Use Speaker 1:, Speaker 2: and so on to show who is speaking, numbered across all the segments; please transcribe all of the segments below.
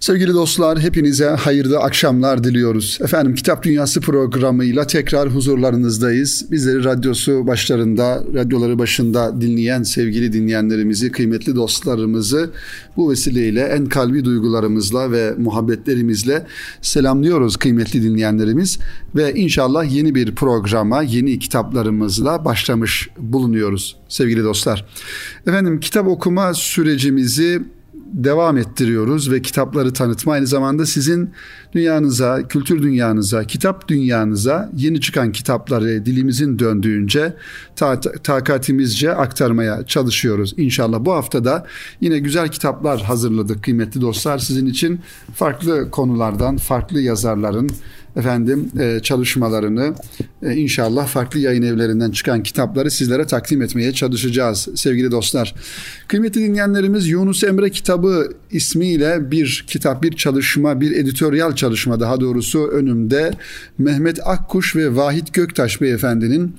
Speaker 1: Sevgili dostlar hepinize hayırlı akşamlar diliyoruz. Efendim Kitap Dünyası programıyla tekrar huzurlarınızdayız. Bizleri radyosu başlarında, radyoları başında dinleyen sevgili dinleyenlerimizi, kıymetli dostlarımızı bu vesileyle en kalbi duygularımızla ve muhabbetlerimizle selamlıyoruz kıymetli dinleyenlerimiz. Ve inşallah yeni bir programa, yeni kitaplarımızla başlamış bulunuyoruz sevgili dostlar. Efendim kitap okuma sürecimizi devam ettiriyoruz ve kitapları tanıtma aynı zamanda sizin dünyanıza, kültür dünyanıza, kitap dünyanıza yeni çıkan kitapları dilimizin döndüğünce ta- takatimizce aktarmaya çalışıyoruz. İnşallah bu haftada yine güzel kitaplar hazırladık kıymetli dostlar sizin için farklı konulardan, farklı yazarların efendim e, çalışmalarını e, inşallah farklı yayın evlerinden çıkan kitapları sizlere takdim etmeye çalışacağız sevgili dostlar. Kıymetli dinleyenlerimiz Yunus Emre kitabı ismiyle bir kitap, bir çalışma, bir editoryal çalışma daha doğrusu önümde Mehmet Akkuş ve Vahit Göktaş beyefendinin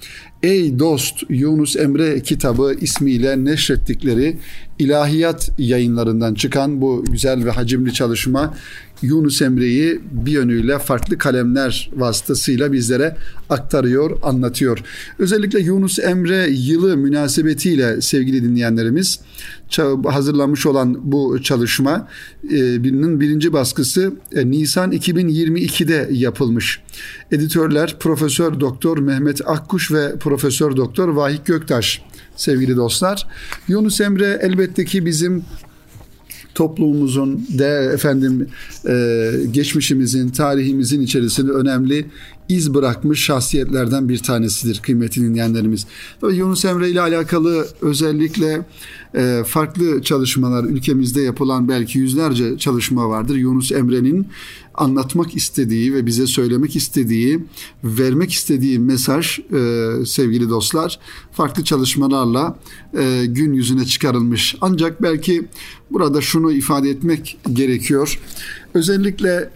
Speaker 1: Ey Dost Yunus Emre kitabı ismiyle neşrettikleri ilahiyat yayınlarından çıkan bu güzel ve hacimli çalışma Yunus Emre'yi bir yönüyle farklı kalemler vasıtasıyla bizlere aktarıyor, anlatıyor. Özellikle Yunus Emre yılı münasebetiyle sevgili dinleyenlerimiz hazırlanmış olan bu çalışma e, birinin birinci baskısı e, Nisan 2022'de yapılmış. Editörler Profesör Doktor Mehmet Akkuş ve Profesör Doktor Vahik Göktaş sevgili dostlar. Yunus Emre elbette ki bizim toplumumuzun de efendim e, geçmişimizin, tarihimizin içerisinde önemli iz bırakmış şahsiyetlerden bir tanesidir kıymetli dinleyenlerimiz. Yunus Emre ile alakalı özellikle e, farklı çalışmalar ülkemizde yapılan belki yüzlerce çalışma vardır. Yunus Emre'nin anlatmak istediği ve bize söylemek istediği, vermek istediği mesaj e, sevgili dostlar farklı çalışmalarla e, gün yüzüne çıkarılmış. Ancak belki burada şunu ifade etmek gerekiyor. Özellikle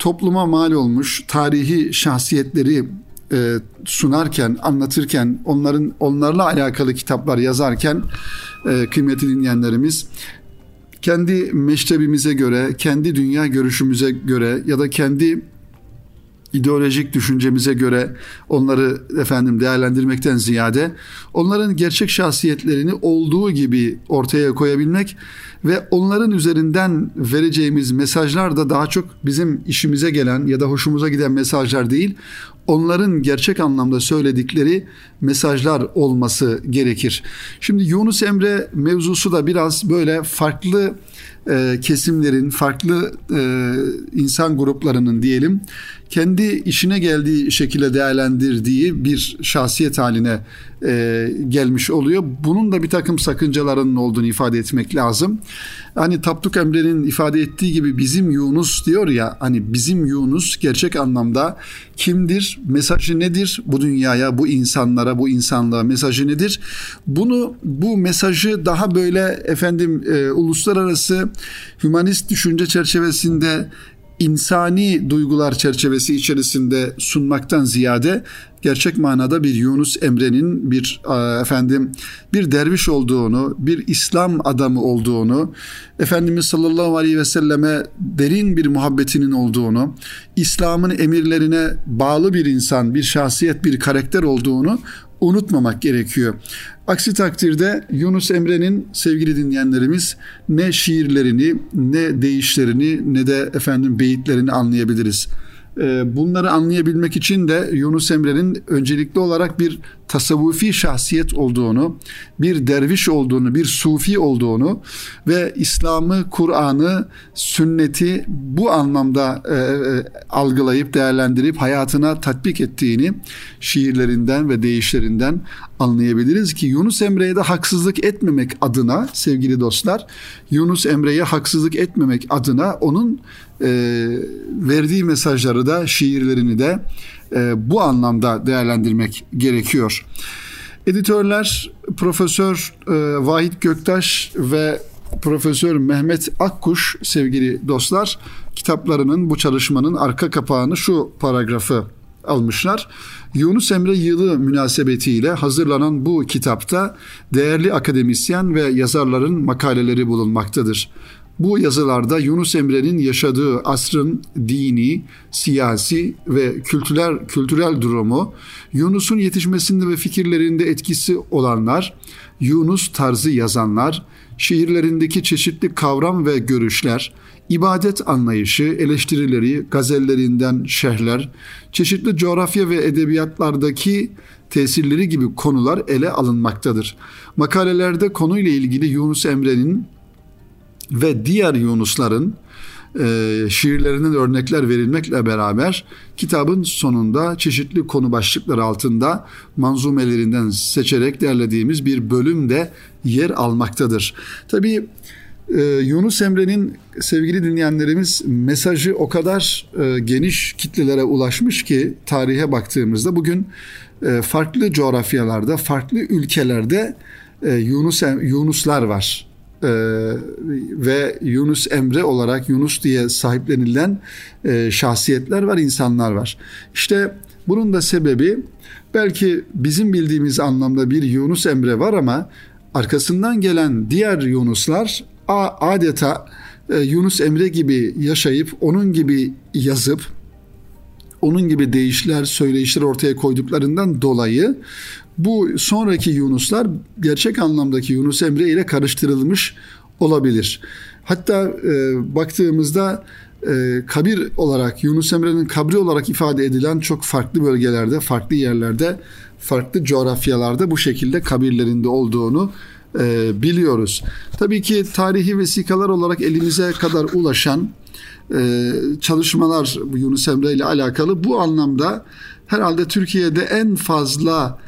Speaker 1: topluma mal olmuş tarihi şahsiyetleri e, sunarken, anlatırken, onların onlarla alakalı kitaplar yazarken e, kıymetli dinleyenlerimiz kendi meşrebimize göre, kendi dünya görüşümüze göre ya da kendi ideolojik düşüncemize göre onları efendim değerlendirmekten ziyade onların gerçek şahsiyetlerini olduğu gibi ortaya koyabilmek ve onların üzerinden vereceğimiz mesajlar da daha çok bizim işimize gelen ya da hoşumuza giden mesajlar değil, onların gerçek anlamda söyledikleri mesajlar olması gerekir. Şimdi Yunus Emre mevzusu da biraz böyle farklı e, kesimlerin, farklı e, insan gruplarının diyelim kendi işine geldiği şekilde değerlendirdiği bir şahsiyet haline e, gelmiş oluyor. Bunun da bir takım sakıncalarının olduğunu ifade etmek lazım. Hani Tapduk Emre'nin ifade ettiği gibi bizim Yunus diyor ya hani bizim Yunus gerçek anlamda kimdir? Mesajı nedir? Bu dünyaya, bu insanlara, bu insanlığa mesajı nedir? Bunu bu mesajı daha böyle efendim e, uluslararası hümanist düşünce çerçevesinde insani duygular çerçevesi içerisinde sunmaktan ziyade gerçek manada bir Yunus Emre'nin bir efendim bir derviş olduğunu, bir İslam adamı olduğunu, Efendimiz sallallahu aleyhi ve selleme derin bir muhabbetinin olduğunu, İslam'ın emirlerine bağlı bir insan, bir şahsiyet, bir karakter olduğunu unutmamak gerekiyor. Aksi takdirde Yunus Emre'nin sevgili dinleyenlerimiz ne şiirlerini ne deyişlerini ne de efendim beyitlerini anlayabiliriz. Ee, bunları anlayabilmek için de Yunus Emre'nin öncelikli olarak bir tasavvufi şahsiyet olduğunu, bir derviş olduğunu, bir sufi olduğunu ve İslam'ı, Kur'an'ı, sünneti bu anlamda e, e, algılayıp değerlendirip hayatına tatbik ettiğini şiirlerinden ve deyişlerinden anlayabiliriz ki Yunus Emre'ye de haksızlık etmemek adına sevgili dostlar, Yunus Emre'ye haksızlık etmemek adına onun e, verdiği mesajları da şiirlerini de e, bu anlamda değerlendirmek gerekiyor. Editörler Profesör e, Vahit Göktaş ve Profesör Mehmet Akkuş sevgili dostlar kitaplarının bu çalışmanın arka kapağını şu paragrafı almışlar. Yunus Emre yılı münasebetiyle hazırlanan bu kitapta değerli akademisyen ve yazarların makaleleri bulunmaktadır. Bu yazılarda Yunus Emre'nin yaşadığı asrın dini, siyasi ve kültürel kültürel durumu, Yunus'un yetişmesinde ve fikirlerinde etkisi olanlar, Yunus tarzı yazanlar, şiirlerindeki çeşitli kavram ve görüşler, ibadet anlayışı, eleştirileri, gazellerinden şerhler, çeşitli coğrafya ve edebiyatlardaki tesirleri gibi konular ele alınmaktadır. Makalelerde konuyla ilgili Yunus Emre'nin ve diğer Yunusların e, şiirlerinden örnekler verilmekle beraber kitabın sonunda çeşitli konu başlıkları altında manzumelerinden seçerek derlediğimiz bir bölüm de yer almaktadır. Tabii e, Yunus Emre'nin sevgili dinleyenlerimiz mesajı o kadar e, geniş kitlelere ulaşmış ki tarihe baktığımızda bugün e, farklı coğrafyalarda, farklı ülkelerde e, Yunus Yunuslar var. Ee, ve Yunus Emre olarak Yunus diye sahiplenilen e, şahsiyetler var, insanlar var. İşte bunun da sebebi belki bizim bildiğimiz anlamda bir Yunus Emre var ama arkasından gelen diğer Yunuslar adeta e, Yunus Emre gibi yaşayıp onun gibi yazıp onun gibi değişler, söyleyişler ortaya koyduklarından dolayı bu sonraki Yunuslar gerçek anlamdaki Yunus Emre ile karıştırılmış olabilir. Hatta e, baktığımızda e, kabir olarak Yunus Emre'nin kabri olarak ifade edilen çok farklı bölgelerde, farklı yerlerde, farklı coğrafyalarda bu şekilde kabirlerinde olduğunu e, biliyoruz. Tabii ki tarihi vesikalar olarak elimize kadar ulaşan e, çalışmalar Yunus Emre ile alakalı bu anlamda herhalde Türkiye'de en fazla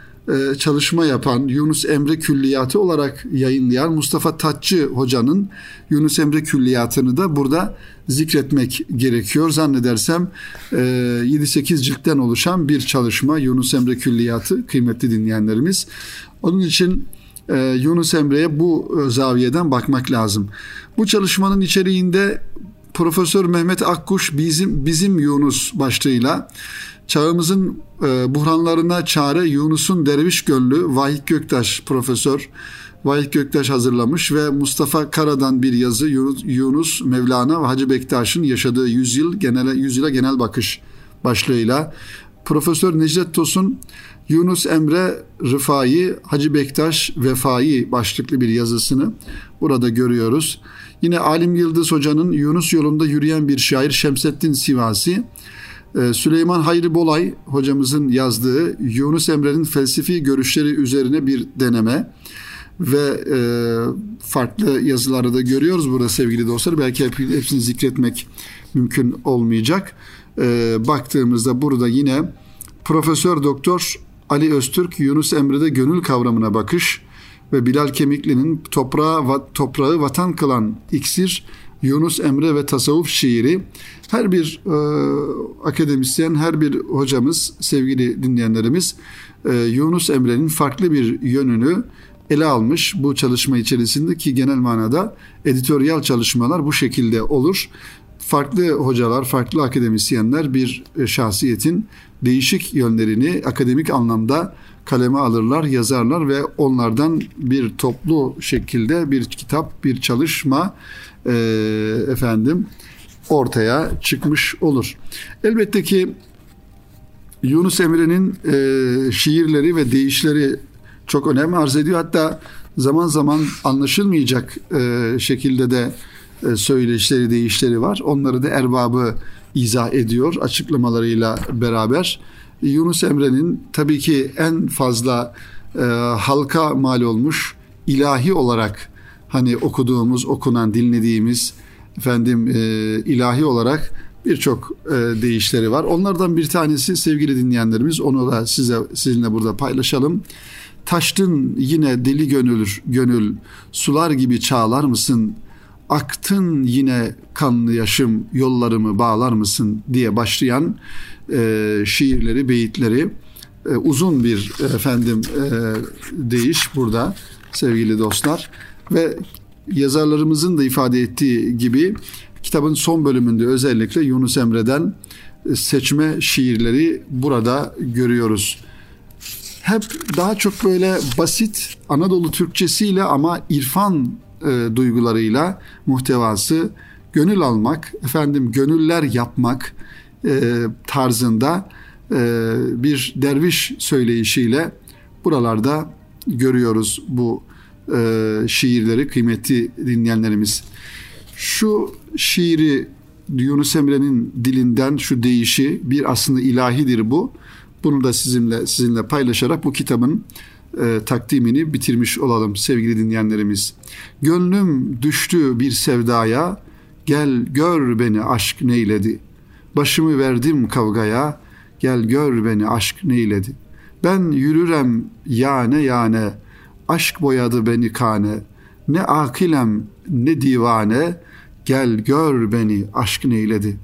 Speaker 1: çalışma yapan Yunus Emre Külliyatı olarak yayınlayan Mustafa Tatçı hocanın Yunus Emre Külliyatını da burada zikretmek gerekiyor. Zannedersem 7-8 e, ciltten oluşan bir çalışma Yunus Emre Külliyatı kıymetli dinleyenlerimiz. Onun için e, Yunus Emre'ye bu zaviyeden bakmak lazım. Bu çalışmanın içeriğinde Profesör Mehmet Akkuş bizim bizim Yunus başlığıyla çağımızın e, buhranlarına çare Yunus'un derviş gönlü Vahit Göktaş profesör Vahit Göktaş hazırlamış ve Mustafa Kara'dan bir yazı Yunus Mevlana ve Hacı Bektaş'ın yaşadığı yüzyıl genel yüzyıla genel bakış başlığıyla Profesör Necdet Tosun Yunus Emre Rıfai, Hacı Bektaş Vefai başlıklı bir yazısını burada görüyoruz. Yine Alim Yıldız Hoca'nın Yunus yolunda yürüyen bir şair Şemsettin Sivasi, Süleyman Hayri Bolay hocamızın yazdığı Yunus Emre'nin felsefi görüşleri üzerine bir deneme ve e, farklı yazıları da görüyoruz burada sevgili dostlar. Belki hepsini zikretmek mümkün olmayacak. E, baktığımızda burada yine Profesör Doktor Ali Öztürk Yunus Emre'de gönül kavramına bakış ve Bilal Kemikli'nin toprağı, toprağı vatan kılan iksir Yunus Emre ve tasavvuf şiiri her bir e, akademisyen, her bir hocamız, sevgili dinleyenlerimiz e, Yunus Emre'nin farklı bir yönünü ele almış bu çalışma içerisinde ki genel manada editoryal çalışmalar bu şekilde olur. Farklı hocalar, farklı akademisyenler bir e, şahsiyetin değişik yönlerini akademik anlamda kaleme alırlar, yazarlar ve onlardan bir toplu şekilde bir kitap, bir çalışma e, efendim ortaya çıkmış olur. Elbette ki Yunus Emre'nin e, şiirleri ve deyişleri çok önem arz ediyor. Hatta zaman zaman anlaşılmayacak e, şekilde de e, söyleyişleri, deyişleri var. Onları da erbabı izah ediyor açıklamalarıyla beraber. Yunus Emre'nin tabii ki en fazla e, halka mal olmuş ilahi olarak hani okuduğumuz, okunan, dinlediğimiz efendim e, ilahi olarak birçok e, deyişleri var. Onlardan bir tanesi sevgili dinleyenlerimiz onu da size sizinle burada paylaşalım. Taştın yine deli gönül gönül sular gibi çağlar mısın? Aktın yine kanlı yaşım yollarımı bağlar mısın diye başlayan e, şiirleri, beyitleri e, uzun bir efendim e, deyiş burada sevgili dostlar ve yazarlarımızın da ifade ettiği gibi kitabın son bölümünde özellikle Yunus Emre'den e, seçme şiirleri burada görüyoruz. Hep daha çok böyle basit Anadolu Türkçesiyle ama irfan e, duygularıyla muhtevası gönül almak, efendim gönüller yapmak e, tarzında e, bir derviş söyleyişiyle buralarda görüyoruz bu e, şiirleri kıymetli dinleyenlerimiz. Şu şiiri Yunus Emre'nin dilinden şu deyişi bir aslında ilahidir bu. Bunu da sizinle sizinle paylaşarak bu kitabın e, takdimini bitirmiş olalım sevgili dinleyenlerimiz. Gönlüm düştü bir sevdaya, gel gör beni aşk neyledi. Başımı verdim kavgaya, gel gör beni aşk neyledi. Ben yürürem yane yane, aşk boyadı beni kane. Ne akilem ne divane, gel gör beni aşk neyledi.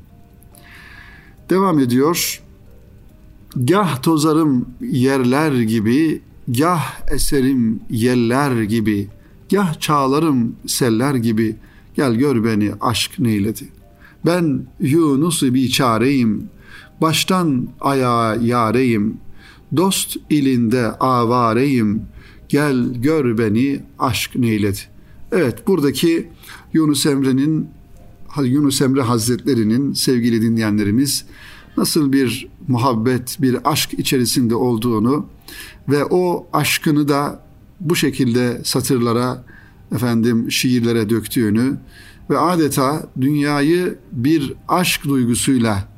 Speaker 1: Devam ediyor. Gah tozarım yerler gibi, gah eserim yeller gibi, gah çağlarım seller gibi, gel gör beni aşk neyledi. Ben Yunus-u biçareyim, baştan ayağa yareyim, dost ilinde avareyim, gel gör beni aşk neyledi. Evet buradaki Yunus Emre'nin Yunus Emre Hazretleri'nin sevgili dinleyenlerimiz nasıl bir muhabbet, bir aşk içerisinde olduğunu ve o aşkını da bu şekilde satırlara, efendim şiirlere döktüğünü ve adeta dünyayı bir aşk duygusuyla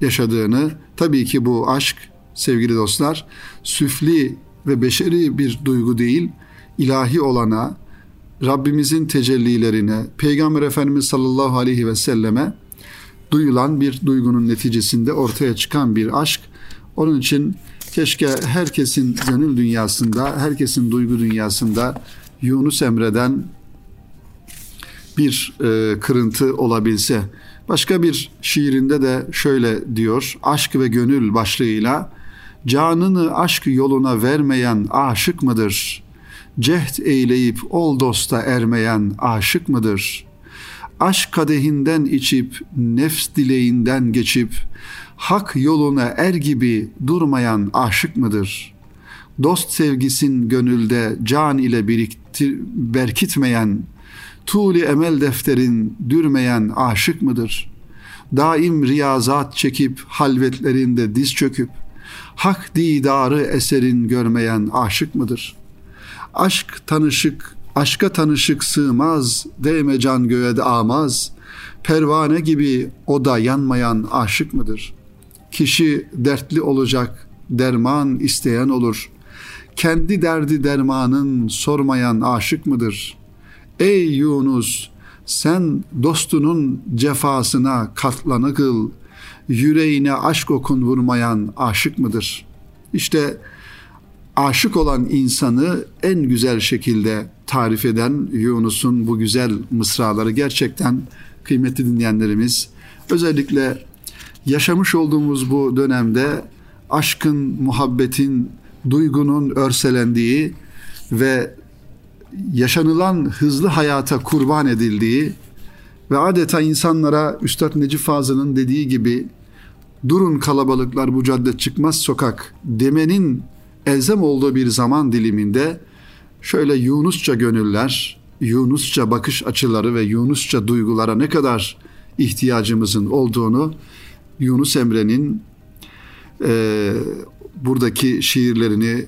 Speaker 1: yaşadığını, tabii ki bu aşk sevgili dostlar süfli ve beşeri bir duygu değil, ilahi olana, Rabbimizin tecellilerine, Peygamber Efendimiz sallallahu aleyhi ve selleme duyulan bir duygunun neticesinde ortaya çıkan bir aşk. Onun için keşke herkesin gönül dünyasında, herkesin duygu dünyasında Yunus Emre'den bir e, kırıntı olabilse. Başka bir şiirinde de şöyle diyor. Aşk ve gönül başlığıyla canını aşk yoluna vermeyen aşık mıdır? Cehd eyleyip ol dosta ermeyen aşık mıdır? Aşk kadehinden içip nefs dileğinden geçip hak yoluna er gibi durmayan aşık mıdır? Dost sevgisin gönülde can ile biriktir, berkitmeyen Tuli emel defterin dürmeyen aşık mıdır? Daim riyazat çekip halvetlerinde diz çöküp hak didarı eserin görmeyen aşık mıdır? Aşk tanışık, aşka tanışık sığmaz, değme can göğe de amaz. Pervane gibi o da yanmayan aşık mıdır? Kişi dertli olacak, derman isteyen olur. Kendi derdi dermanın sormayan aşık mıdır?'' Ey Yunus sen dostunun cefasına katlanı kıl. Yüreğine aşk okun vurmayan aşık mıdır? İşte aşık olan insanı en güzel şekilde tarif eden Yunus'un bu güzel mısraları gerçekten kıymetli dinleyenlerimiz özellikle yaşamış olduğumuz bu dönemde aşkın, muhabbetin, duygunun örselendiği ve yaşanılan hızlı hayata kurban edildiği ve adeta insanlara Üstad Necip Fazıl'ın dediği gibi durun kalabalıklar bu cadde çıkmaz sokak demenin elzem olduğu bir zaman diliminde şöyle Yunusça gönüller, Yunusça bakış açıları ve Yunusça duygulara ne kadar ihtiyacımızın olduğunu Yunus Emre'nin e, buradaki şiirlerini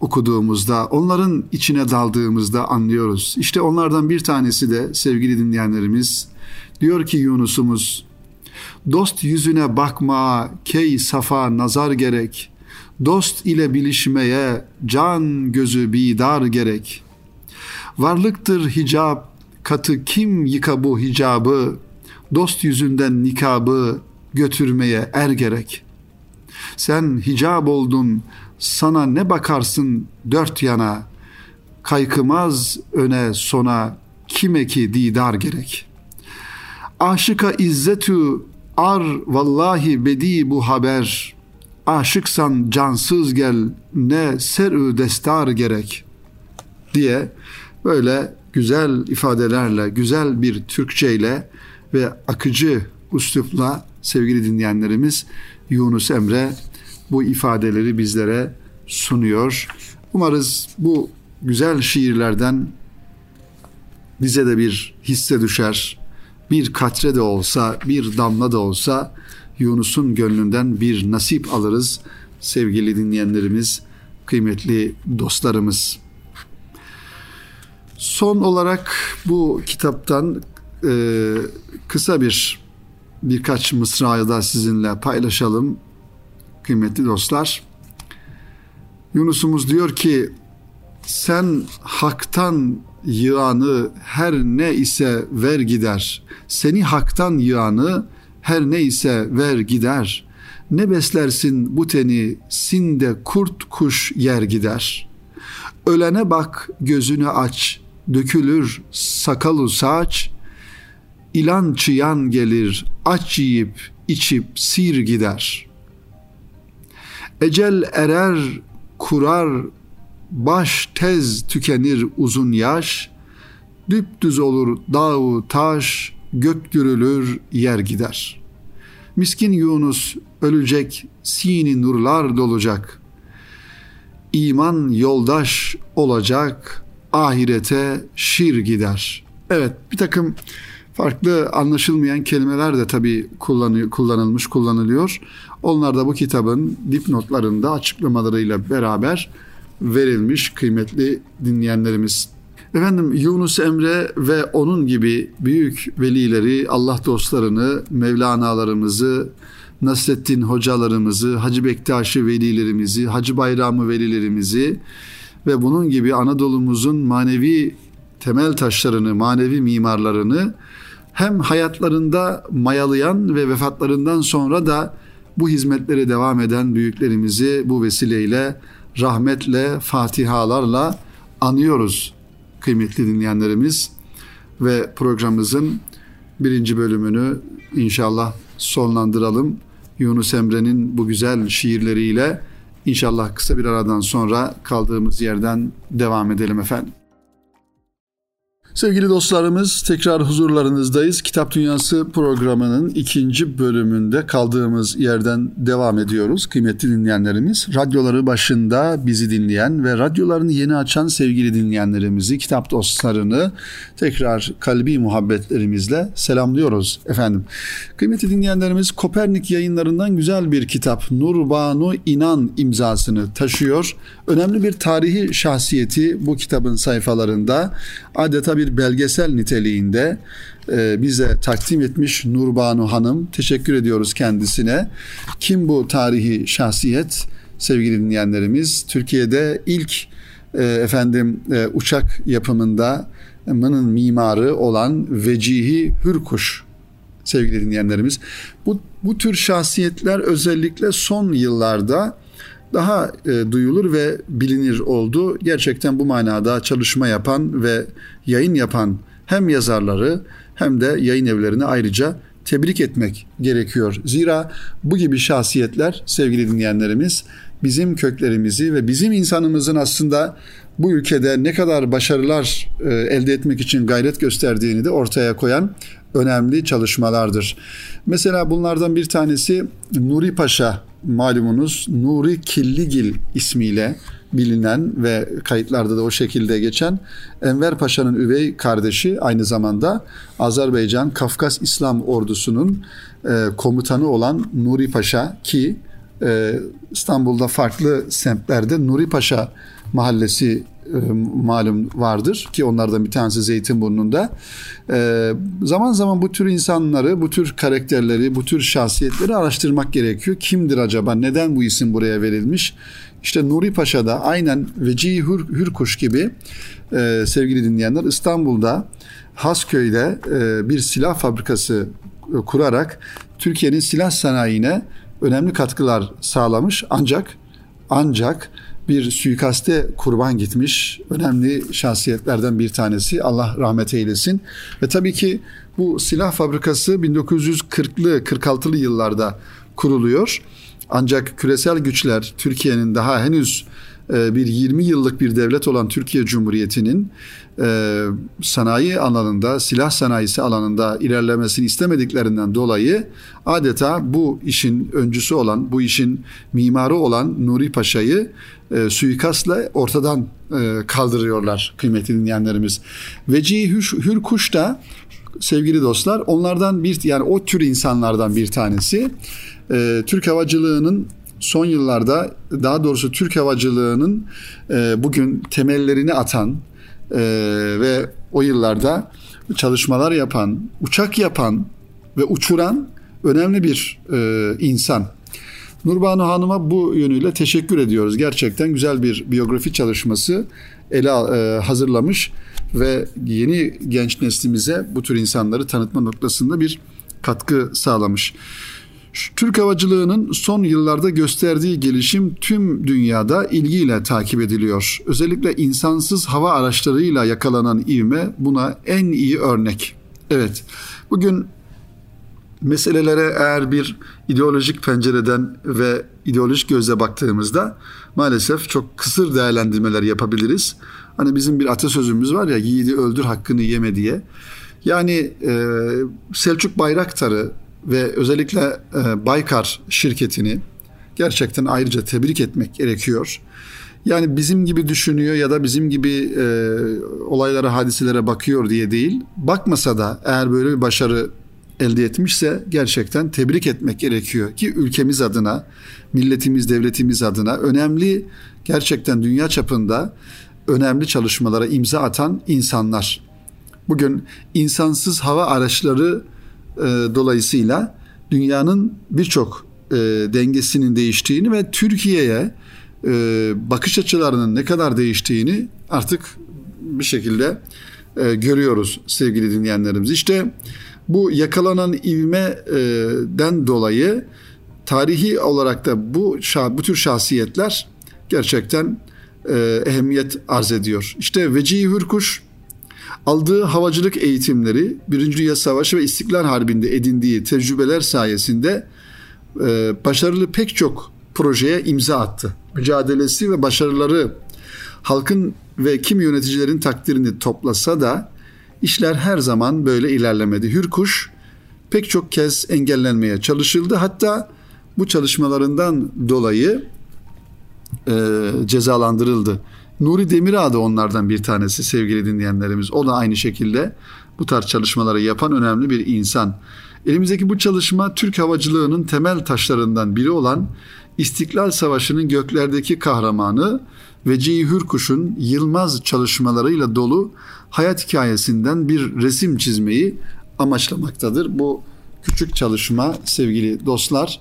Speaker 1: okuduğumuzda, onların içine daldığımızda anlıyoruz. İşte onlardan bir tanesi de sevgili dinleyenlerimiz diyor ki Yunus'umuz Dost yüzüne bakma, key safa nazar gerek. Dost ile bilişmeye can gözü bidar gerek. Varlıktır hicab, katı kim yıka bu hicabı? Dost yüzünden nikabı götürmeye er gerek. Sen hicab oldun, sana ne bakarsın dört yana, kaykımaz öne sona kime ki didar gerek. Aşıka izzetü ar vallahi bedi bu haber, aşıksan cansız gel ne serü destar gerek diye böyle güzel ifadelerle, güzel bir Türkçeyle ve akıcı üslupla sevgili dinleyenlerimiz Yunus Emre bu ifadeleri bizlere sunuyor. Umarız bu güzel şiirlerden bize de bir hisse düşer. Bir katre de olsa, bir damla da olsa Yunus'un gönlünden bir nasip alırız sevgili dinleyenlerimiz, kıymetli dostlarımız. Son olarak bu kitaptan e, kısa bir birkaç mısrayı da sizinle paylaşalım kıymetli dostlar. Yunus'umuz diyor ki sen haktan yığanı her ne ise ver gider. Seni haktan yığanı her ne ise ver gider. Ne beslersin bu teni sinde kurt kuş yer gider. Ölene bak gözünü aç, dökülür sakalı saç. İlan çıyan gelir aç yiyip içip sir gider. Ecel erer kurar baş tez tükenir uzun yaş, düpdüz olur dağ taş, gök gürülür yer gider. Miskin Yunus ölecek, sini nurlar dolacak. İman yoldaş olacak, ahirete şir gider. Evet bir takım farklı anlaşılmayan kelimeler de tabii kullanılmış, kullanılıyor. Onlar da bu kitabın dipnotlarında açıklamalarıyla beraber verilmiş kıymetli dinleyenlerimiz. Efendim Yunus Emre ve onun gibi büyük velileri, Allah dostlarını, Mevlana'larımızı, Nasrettin hocalarımızı, Hacı Bektaşi velilerimizi, Hacı Bayramı velilerimizi ve bunun gibi Anadolu'muzun manevi temel taşlarını, manevi mimarlarını hem hayatlarında mayalayan ve vefatlarından sonra da bu hizmetleri devam eden büyüklerimizi bu vesileyle rahmetle, fatihalarla anıyoruz kıymetli dinleyenlerimiz. Ve programımızın birinci bölümünü inşallah sonlandıralım. Yunus Emre'nin bu güzel şiirleriyle inşallah kısa bir aradan sonra kaldığımız yerden devam edelim efendim. Sevgili dostlarımız tekrar huzurlarınızdayız. Kitap Dünyası programının ikinci bölümünde kaldığımız yerden devam ediyoruz. Kıymetli dinleyenlerimiz, radyoları başında bizi dinleyen ve radyolarını yeni açan sevgili dinleyenlerimizi, kitap dostlarını tekrar kalbi muhabbetlerimizle selamlıyoruz efendim. Kıymetli dinleyenlerimiz Kopernik yayınlarından güzel bir kitap Nurbanu İnan imzasını taşıyor. Önemli bir tarihi şahsiyeti bu kitabın sayfalarında adeta bir belgesel niteliğinde e, bize takdim etmiş Nurbanu Hanım. Teşekkür ediyoruz kendisine. Kim bu tarihi şahsiyet? Sevgili dinleyenlerimiz, Türkiye'de ilk e, efendim e, uçak yapımında mının mimarı olan Vecihi Hürkuş sevgili dinleyenlerimiz. Bu, bu tür şahsiyetler özellikle son yıllarda daha e, duyulur ve bilinir oldu. Gerçekten bu manada çalışma yapan ve yayın yapan hem yazarları hem de yayın evlerini ayrıca tebrik etmek gerekiyor. Zira bu gibi şahsiyetler sevgili dinleyenlerimiz bizim köklerimizi ve bizim insanımızın aslında bu ülkede ne kadar başarılar e, elde etmek için gayret gösterdiğini de ortaya koyan önemli çalışmalardır. Mesela bunlardan bir tanesi Nuri Paşa malumunuz Nuri Killigil ismiyle bilinen ve kayıtlarda da o şekilde geçen Enver Paşa'nın üvey kardeşi aynı zamanda Azerbaycan Kafkas İslam ordusunun e, komutanı olan Nuri Paşa ki e, İstanbul'da farklı semtlerde Nuri Paşa mahallesi e, malum vardır ki onlardan bir tanesi Zeytinburnu'nda. E, zaman zaman bu tür insanları, bu tür karakterleri, bu tür şahsiyetleri araştırmak gerekiyor. Kimdir acaba? Neden bu isim buraya verilmiş? İşte Nuri Paşa da aynen Vecihi Hür, Hürkuş gibi e, sevgili dinleyenler İstanbul'da Hasköy'de e, bir silah fabrikası kurarak Türkiye'nin silah sanayine önemli katkılar sağlamış. Ancak ancak bir suikaste kurban gitmiş önemli şahsiyetlerden bir tanesi. Allah rahmet eylesin. Ve tabii ki bu silah fabrikası 1940'lı 46'lı yıllarda kuruluyor. Ancak küresel güçler Türkiye'nin daha henüz bir 20 yıllık bir devlet olan Türkiye Cumhuriyeti'nin e, sanayi alanında, silah sanayisi alanında ilerlemesini istemediklerinden dolayı adeta bu işin öncüsü olan, bu işin mimarı olan Nuri Paşa'yı e, suikastla ortadan e, kaldırıyorlar kıymetli dinleyenlerimiz. Vecihi Hürkuş da sevgili dostlar onlardan bir yani o tür insanlardan bir tanesi. Türk havacılığının son yıllarda daha doğrusu Türk havacılığının e, bugün temellerini atan e, ve o yıllarda çalışmalar yapan, uçak yapan ve uçuran önemli bir e, insan. Nurbanu Hanım'a bu yönüyle teşekkür ediyoruz. Gerçekten güzel bir biyografi çalışması ele e, hazırlamış ve yeni genç neslimize bu tür insanları tanıtma noktasında bir katkı sağlamış. Türk havacılığının son yıllarda gösterdiği gelişim tüm dünyada ilgiyle takip ediliyor. Özellikle insansız hava araçlarıyla yakalanan ivme buna en iyi örnek. Evet, bugün meselelere eğer bir ideolojik pencereden ve ideolojik gözle baktığımızda maalesef çok kısır değerlendirmeler yapabiliriz. Hani bizim bir atasözümüz var ya yiğidi öldür hakkını yeme diye. Yani e, Selçuk Bayraktar'ı ve özellikle e, Baykar şirketini gerçekten ayrıca tebrik etmek gerekiyor. Yani bizim gibi düşünüyor ya da bizim gibi e, olaylara, hadiselere bakıyor diye değil. Bakmasa da eğer böyle bir başarı elde etmişse gerçekten tebrik etmek gerekiyor ki ülkemiz adına, milletimiz, devletimiz adına önemli gerçekten dünya çapında önemli çalışmalara imza atan insanlar. Bugün insansız hava araçları e, dolayısıyla dünyanın birçok e, dengesinin değiştiğini ve Türkiye'ye e, bakış açılarının ne kadar değiştiğini artık bir şekilde e, görüyoruz sevgili dinleyenlerimiz. İşte bu yakalanan ivmeden dolayı tarihi olarak da bu bu tür şahsiyetler gerçekten e, ehemmiyet arz ediyor. İşte Vecihi Hürkuş aldığı havacılık eğitimleri Birinci Dünya Savaşı ve İstiklal Harbi'nde edindiği tecrübeler sayesinde e, başarılı pek çok projeye imza attı. Mücadelesi ve başarıları halkın ve kim yöneticilerin takdirini toplasa da işler her zaman böyle ilerlemedi. Hürkuş pek çok kez engellenmeye çalışıldı. Hatta bu çalışmalarından dolayı e, cezalandırıldı. Nuri Demirağ da onlardan bir tanesi sevgili dinleyenlerimiz. O da aynı şekilde bu tarz çalışmaları yapan önemli bir insan. Elimizdeki bu çalışma Türk havacılığının temel taşlarından biri olan İstiklal Savaşı'nın göklerdeki kahramanı Vecihi Hürkuş'un yılmaz çalışmalarıyla dolu hayat hikayesinden bir resim çizmeyi amaçlamaktadır. Bu küçük çalışma sevgili dostlar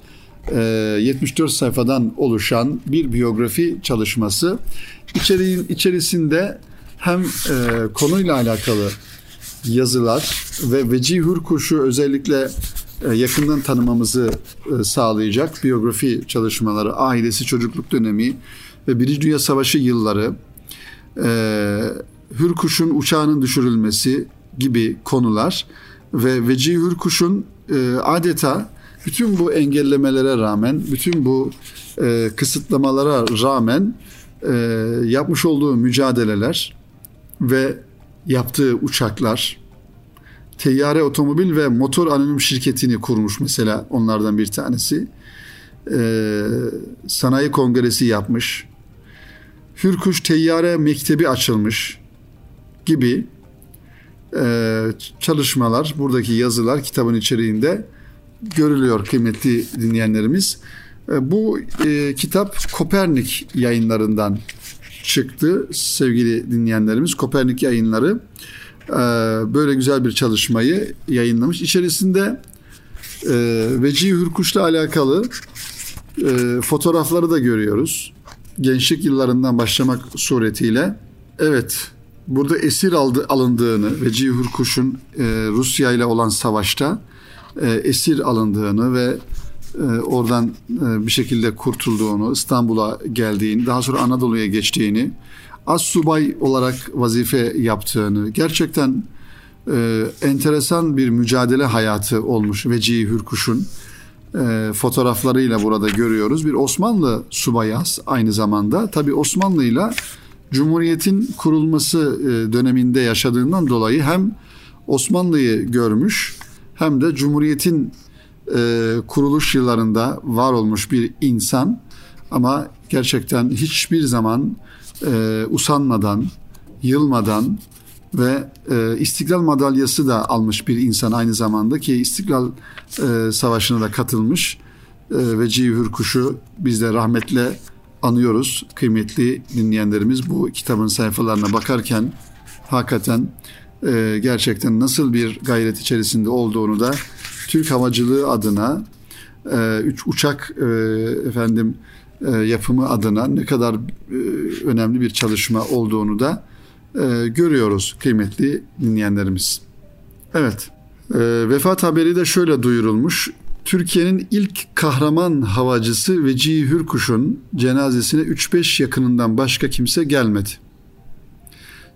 Speaker 1: 74 e, sayfadan oluşan bir biyografi çalışması. İçeriğin içerisinde hem e, konuyla alakalı yazılar ve Veci Hürkuş'u özellikle e, yakından tanımamızı sağlayacak biyografi çalışmaları, ailesi çocukluk dönemi ve Birinci Dünya Savaşı yılları, Hürkuş'un uçağının düşürülmesi gibi konular ve Veci Hürkuş'un adeta bütün bu engellemelere rağmen, bütün bu e, kısıtlamalara rağmen e, yapmış olduğu mücadeleler ve yaptığı uçaklar, Teyyare Otomobil ve Motor Anonim Şirketi'ni kurmuş mesela onlardan bir tanesi. E, sanayi kongresi yapmış. Hürkuş Teyyare Mektebi açılmış gibi e, çalışmalar, buradaki yazılar kitabın içeriğinde görülüyor kıymetli dinleyenlerimiz. E, bu e, kitap Kopernik yayınlarından çıktı sevgili dinleyenlerimiz. Kopernik yayınları e, böyle güzel bir çalışmayı yayınlamış. İçerisinde e, Vecihi Hürkuş'la alakalı fotoğrafları da görüyoruz. Gençlik yıllarından başlamak suretiyle. Evet, burada esir aldı, alındığını Vecihi Hürkuş'un Rusya ile olan savaşta e, esir alındığını ve e, oradan e, bir şekilde kurtulduğunu, İstanbul'a geldiğini, daha sonra Anadolu'ya geçtiğini, az subay olarak vazife yaptığını, gerçekten enteresan bir mücadele hayatı olmuş Vecihi Hürkuş'un. e, fotoğraflarıyla burada görüyoruz. Bir Osmanlı subayı aynı zamanda. Tabi Osmanlı'yla Cumhuriyet'in kurulması e, döneminde yaşadığından dolayı hem Osmanlı'yı görmüş hem de Cumhuriyet'in e, kuruluş yıllarında var olmuş bir insan ama gerçekten hiçbir zaman e, usanmadan, yılmadan ve e, İstiklal Madalyası da almış bir insan aynı zamanda ki İstiklal e, Savaşı'na da katılmış e, ve Cihür Kuşu biz de rahmetle anıyoruz. Kıymetli dinleyenlerimiz bu kitabın sayfalarına bakarken hakikaten e, gerçekten nasıl bir gayret içerisinde olduğunu da Türk havacılığı adına e, üç uçak e, efendim e, yapımı adına ne kadar e, önemli bir çalışma olduğunu da e, görüyoruz kıymetli dinleyenlerimiz. Evet, e, vefat haberi de şöyle duyurulmuş. Türkiye'nin ilk kahraman havacısı Vecihi Hürkuş'un cenazesine 3-5 yakınından başka kimse gelmedi.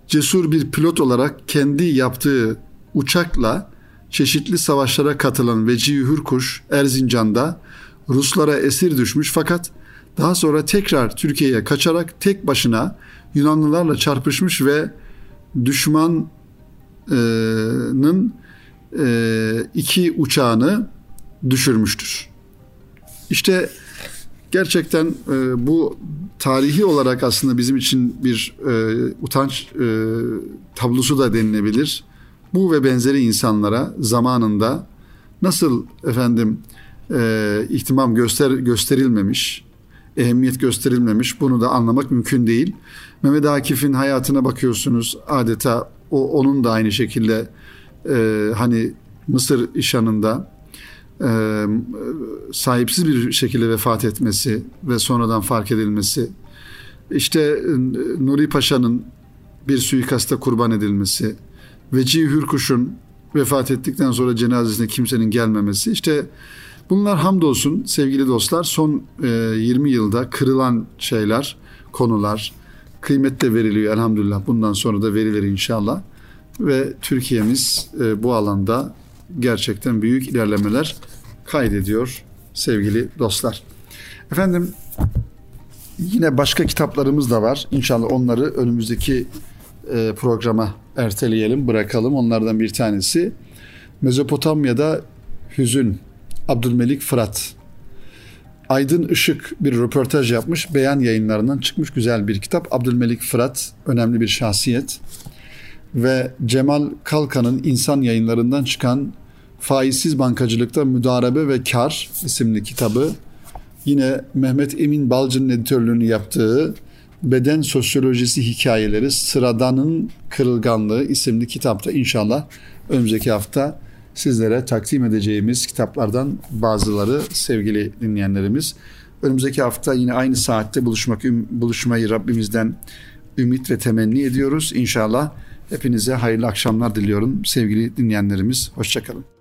Speaker 1: Cesur bir pilot olarak kendi yaptığı uçakla çeşitli savaşlara katılan Vecihi Hürkuş Erzincan'da Ruslara esir düşmüş fakat daha sonra tekrar Türkiye'ye kaçarak tek başına Yunanlılarla çarpışmış ve düşmanın e, iki uçağını düşürmüştür. İşte gerçekten e, bu tarihi olarak aslında bizim için bir e, utanç tablosu da denilebilir. Bu ve benzeri insanlara zamanında nasıl efendim ihtimam göster gösterilmemiş, ehemmiyet gösterilmemiş. Bunu da anlamak mümkün değil. Mehmet Akif'in hayatına bakıyorsunuz adeta o onun da aynı şekilde e, hani Mısır işanında e, sahipsiz bir şekilde vefat etmesi ve sonradan fark edilmesi. İşte e, Nuri Paşa'nın bir suikasta kurban edilmesi. Vecihi Hürkuş'un vefat ettikten sonra cenazesine kimsenin gelmemesi. İşte Bunlar hamdolsun sevgili dostlar son e, 20 yılda kırılan şeyler, konular kıymet de veriliyor elhamdülillah. Bundan sonra da verilir inşallah. Ve Türkiye'miz e, bu alanda gerçekten büyük ilerlemeler kaydediyor sevgili dostlar. Efendim yine başka kitaplarımız da var. İnşallah onları önümüzdeki e, programa erteleyelim, bırakalım. Onlardan bir tanesi Mezopotamya'da Hüzün Abdülmelik Fırat. Aydın Işık bir röportaj yapmış. Beyan yayınlarından çıkmış güzel bir kitap. Abdülmelik Fırat önemli bir şahsiyet. Ve Cemal Kalkan'ın insan yayınlarından çıkan Faizsiz Bankacılıkta Müdarebe ve Kar isimli kitabı. Yine Mehmet Emin Balcı'nın editörlüğünü yaptığı Beden Sosyolojisi Hikayeleri Sıradanın Kırılganlığı isimli kitapta inşallah önümüzdeki hafta sizlere takdim edeceğimiz kitaplardan bazıları sevgili dinleyenlerimiz. Önümüzdeki hafta yine aynı saatte buluşmak buluşmayı Rabbimizden ümit ve temenni ediyoruz. İnşallah hepinize hayırlı akşamlar diliyorum sevgili dinleyenlerimiz. Hoşçakalın.